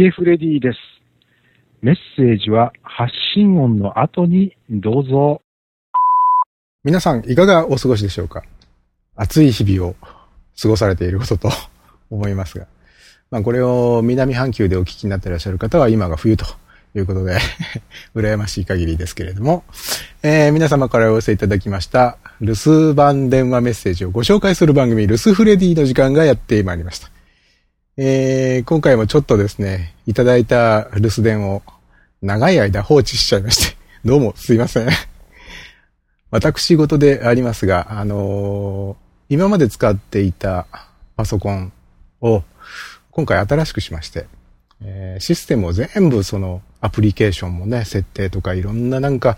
ゲフレディです。メッセージは発信音の後にどうぞ。皆さん、いかがお過ごしでしょうか？暑い日々を過ごされていることと思いますが。まあ、これを南半球でお聞きになっていらっしゃる方は今が冬ということで 羨ましい限りですけれども、えー、皆様からお寄せいただきました留守番電話メッセージをご紹介する番組、留守フレディの時間がやってまいりました。えー、今回もちょっとですね、いただいた留守電を長い間放置しちゃいまして、どうもすいません。私事でありますが、あのー、今まで使っていたパソコンを今回新しくしまして、えー、システムを全部そのアプリケーションもね、設定とかいろんななんか、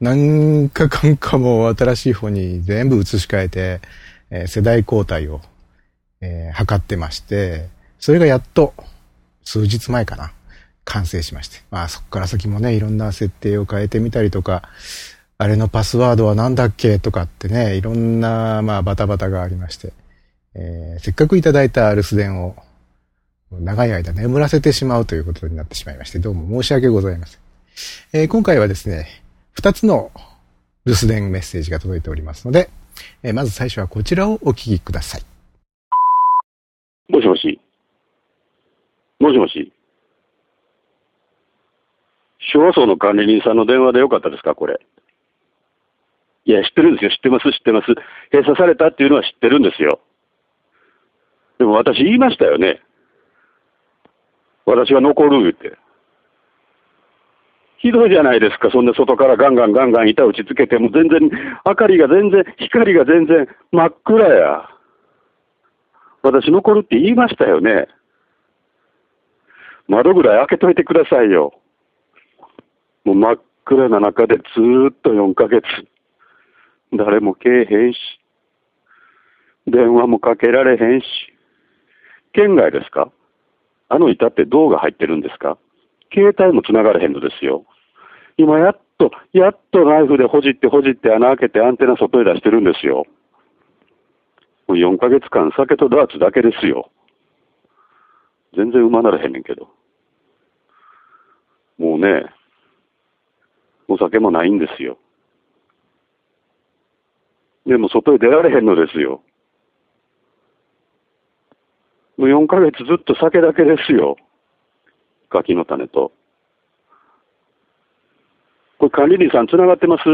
なんかかんかも新しい方に全部移し替えて、えー、世代交代を、えー、測ってまして、それがやっと数日前かな、完成しまして。まあそこから先もね、いろんな設定を変えてみたりとか、あれのパスワードは何だっけ？とかってね、いろんな、まあバタバタがありまして、えー、せっかくいただいた留守電を長い間眠らせてしまうということになってしまいまして、どうも申し訳ございません。えー、今回はですね、二つの留守電メッセージが届いておりますので、えー、まず最初はこちらをお聞きください。もしもし。もしもし。昭和層の管理人さんの電話でよかったですか、これ。いや、知ってるんですよ。知ってます、知ってます。閉鎖されたっていうのは知ってるんですよ。でも私言いましたよね。私が残るって。ひどいじゃないですか、そんな外からガンガンガンガン板打ちつけても全然、明かりが全然、光が全然真っ暗や。私残るって言いましたよね。窓ぐらい開けといてくださいよ。もう真っ暗な中でずーっと4ヶ月。誰も来えへんし。電話もかけられへんし。県外ですか？あの板って銅が入ってるんですか？携帯も繋がれへんのですよ。今やっと、やっとナイフでほじってほじって穴開けてアンテナ外へ出してるんですよ。もう4ヶ月間酒とダーツだけですよ。全然馬ならへんねんけど。もね、お酒もないんですよ。でも外へ出られへんのですよ。もう4ヶ月ずっと酒だけですよ。柿の種と。これ管理人さん繋がってます？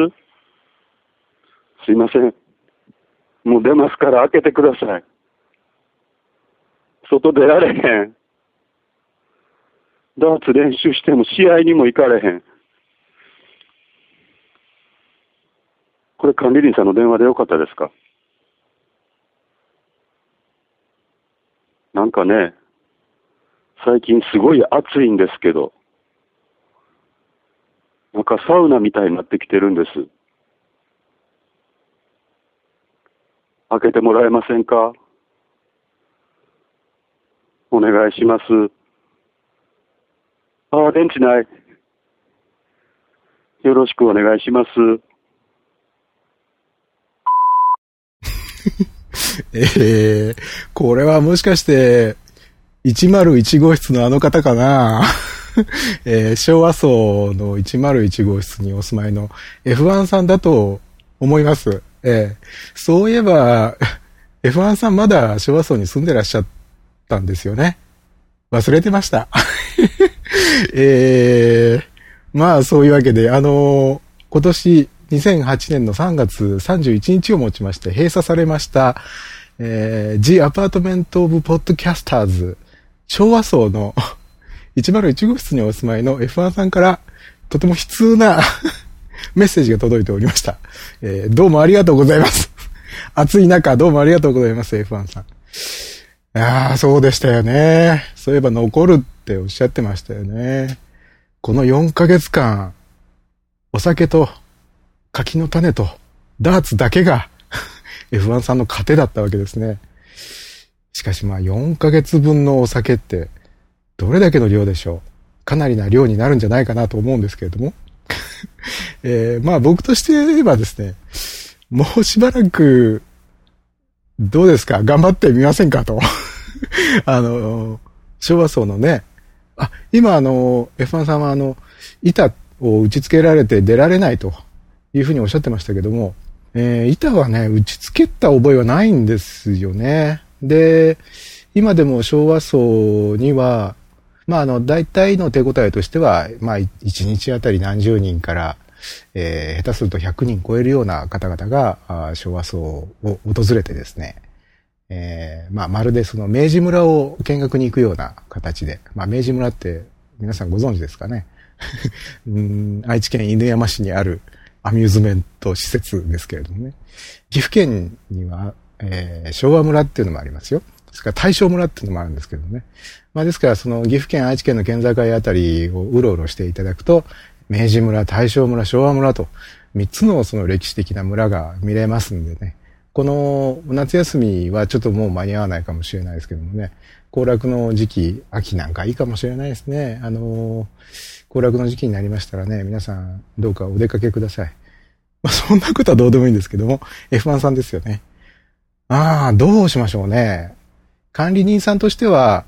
すいません。もう出ますから開けてください。外出られへん。ダーツ練習しても試合にも行かれへん。これ管理人さんの電話でよかったですか？なんかね、最近すごい暑いんですけど、なんかサウナみたいになってきてるんです。開けてもらえませんか？お願いします。ああ、電池ない。よろしくお願いします。え えー、これはもしかして、101号室のあの方かな？えー、昭和層の101号室にお住まいの F1 さんだと思います。えー、そういえば、F1 さんまだ昭和層に住んでらっしゃったんですよね？忘れてました。えー、まあそういうわけで、あのー、今年2008年の3月31日をもちまして閉鎖されました、えー、The Apartment of Podcasters 昭和層の101号室にお住まいの F1 さんからとても悲痛な メッセージが届いておりました。えー、どうもありがとうございます。暑い中、どうもありがとうございます、F1 さん。いやー、そうでしたよね。そういえば残るっておっしゃってましたよね。この4ヶ月間、お酒と柿の種とダーツだけが F1 さんの糧だったわけですね。しかしまあ4ヶ月分のお酒ってどれだけの量でしょうかなりな量になるんじゃないかなと思うんですけれども。えー、まあ僕として言えばですね、もうしばらく、どうですか？頑張ってみませんか？と。あの、昭和層のね、あ、今あの、F1 さんはあの、板を打ち付けられて出られないというふうにおっしゃってましたけども、えー、板はね、打ち付けた覚えはないんですよね。で、今でも昭和層には、まあ、あの、大体の手応えとしては、まあ、1日あたり何十人から、えー、下手すると100人超えるような方々が、あ昭和層を訪れてですね、えー、まあ、まるでその明治村を見学に行くような形で、まあ、明治村って皆さんご存知ですかね。うん愛知県犬山市にあるアミューズメント施設ですけれどもね。岐阜県には、えー、昭和村っていうのもありますよ。それから大正村っていうのもあるんですけどね。まあですからその岐阜県愛知県の県境あたりをうろうろしていただくと、明治村、大正村、昭和村と三つのその歴史的な村が見れますんでね。この夏休みはちょっともう間に合わないかもしれないですけどもね、行楽の時期、秋なんかいいかもしれないですね。あの、行楽の時期になりましたらね、皆さんどうかお出かけください。まあ、そんなことはどうでもいいんですけども、F1 さんですよね。ああ、どうしましょうね。管理人さんとしては、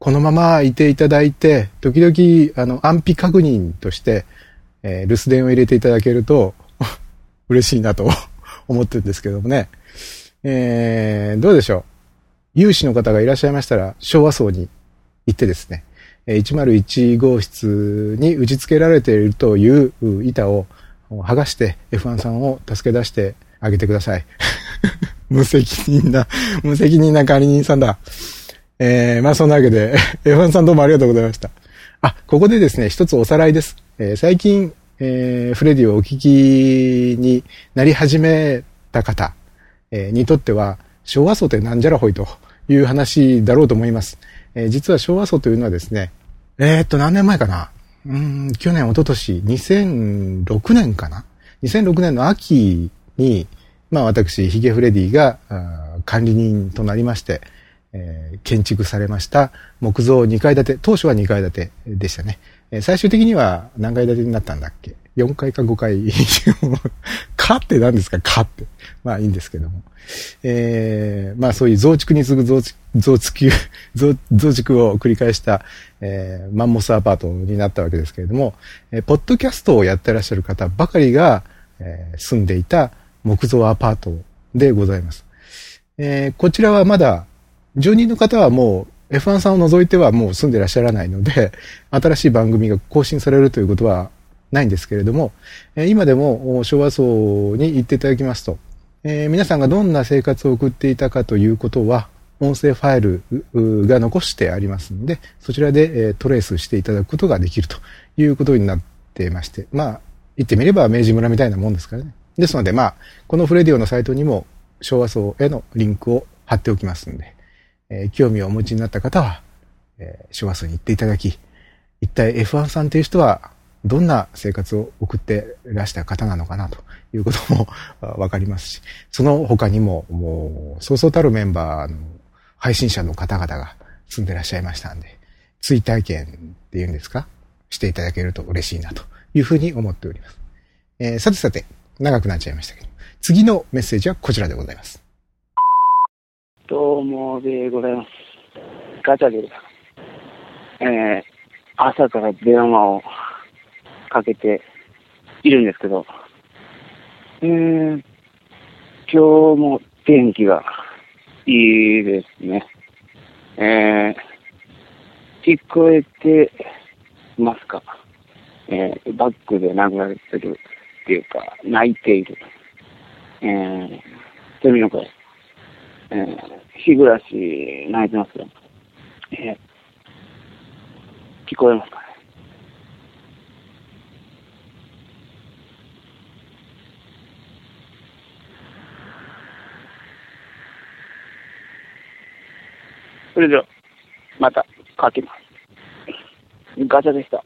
このままいていただいて、時々、あの、安否確認として、えー、留守電を入れていただけると、嬉しいなと思ってるんですけどもね。えー、どうでしょう？有志の方がいらっしゃいましたら、昭和層に行ってですね、101号室に打ち付けられているという板を剥がして F1 さんを助け出してあげてください。無責任な、無責任な管理人さんだ。えー、まあそんなわけで、F1 さんどうもありがとうございました。あ、ここでですね、一つおさらいです。えー、最近、えー、フレディをお聞きになり始めた方、えー、にとっては、昭和層ってなんじゃらほいという話だろうと思います。えー、実は昭和層というのはですね、えー、っと、何年前かな？うん、去年、一昨年、2006年かな ?2006 年の秋に、まあ私、ヒゲフレディが管理人となりまして、えー、建築されました木造2階建て、当初は2階建てでしたね。最終的には何階建てになったんだっけ ?4 階か5階。かって何ですか？かって。まあいいんですけども。えー、まあそういう増築に次ぐ増築、増築、増築を繰り返した、えー、マンモスアパートになったわけですけれども、えー、ポッドキャストをやってらっしゃる方ばかりが、えー、住んでいた木造アパートでございます。えー、こちらはまだ、住人の方はもう F1 さんを除いてはもう住んでらっしゃらないので、新しい番組が更新されるということはないんですけれども、今でも昭和層に行っていただきますと、えー、皆さんがどんな生活を送っていたかということは、音声ファイルが残してありますので、そちらで、トレースしていただくことができるということになってまして、まあ、言ってみれば明治村みたいなもんですからね。ですので、まあ、このフレディオのサイトにも昭和層へのリンクを貼っておきますんで、えー、興味をお持ちになった方は、えー、昭和数に行っていただき、一体 F1 さんという人はどんな生活を送ってらした方なのかなということも わかりますし、その他にももうそうそうたるメンバーの配信者の方々が住んでらっしゃいましたんで、追体験っていうんですかしていただけると嬉しいなというふうに思っております。えー、さてさて、長くなっちゃいましたけど、次のメッセージはこちらでございます。どうもでございます。ガチャで。えー、朝から電話をかけているんですけど、えー、今日も天気がいいですね。えー、聞こえてますか？えー、バックで流れてるっていうか、泣いている。えー、セミの声。えー、日暮らし泣いてますよ。えー、聞こえますかね？それでは、また、かけます。ガチャでした。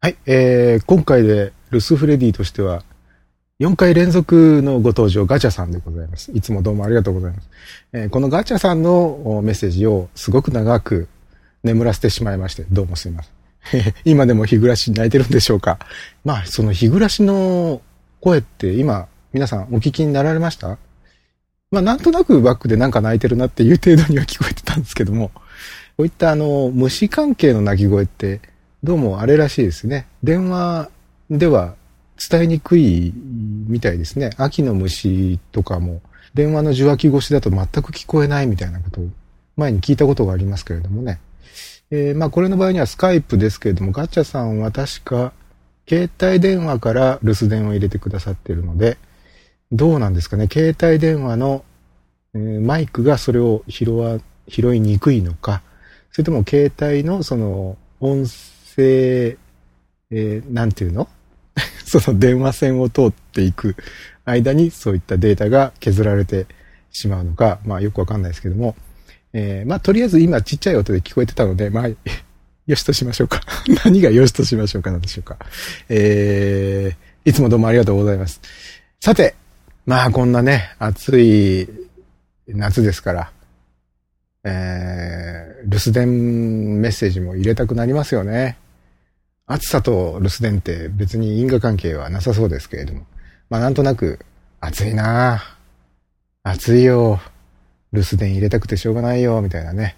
はい、えー、今回でルスフレディとしては、4回連続のご登場、ガチャさんでございます。いつもどうもありがとうございます。えー、このガチャさんのメッセージをすごく長く眠らせてしまいまして、どうもすいません。今でも日暮らしに泣いてるんでしょうか。まあ、その日暮らしの声って今、皆さんお聞きになられました？まあ、なんとなくバックでなんか泣いてるなっていう程度には聞こえてたんですけども、こういったあの、虫関係の鳴き声って、どうもあれらしいですね。電話では伝えにくいみたいですね。秋の虫とかも、電話の受話器越しだと全く聞こえないみたいなことを前に聞いたことがありますけれどもね。えーまあこれの場合にはスカイプですけれども、ガチャさんは確か携帯電話から留守電を入れてくださっているので、どうなんですかね。携帯電話の、えーマイクがそれを拾わ、拾いにくいのか、それとも携帯のその音声、えーなんていうの？その電話線を通っていく間にそういったデータが削られてしまうのか、まあよくわかんないですけども、えーまあとりあえず今ちっちゃい音で聞こえてたので、まあ、よしとしましょうか。何がよしとしましょうかなんでしょうか。えー、いつもどうもありがとうございます。さて、まあこんなね、暑い夏ですから、えー、留守電メッセージも入れたくなりますよね。暑さと留守電って別に因果関係はなさそうですけれども。まあなんとなく、暑いなぁ暑いよ。留守電入れたくてしょうがないよ、みたいなね、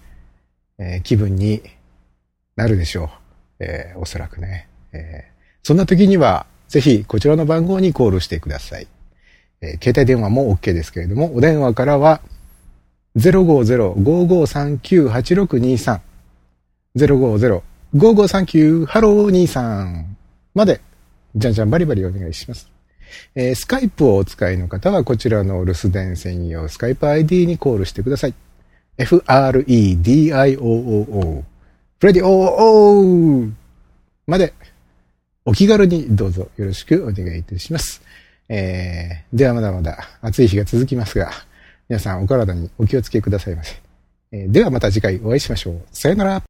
えー気分になるでしょう。えーおそらくね。えーそんな時には、ぜひこちらの番号にコールしてください。えー携帯電話も OK ですけれども、お電話からは、050-5539-8623。050-5539ハロー23まで、じゃんじゃんバリバリお願いします。えースカイプをお使いの方はこちらの留守電専用スカイプ ID にコールしてください。f-r-e-d-i-o-o-o フレディ o-o までお気軽にどうぞよろしくお願いいたします。えー、ではまだまだ暑い日が続きますが、皆さんお体にお気をつけくださいませ。えーではまた次回お会いしましょう。さよなら。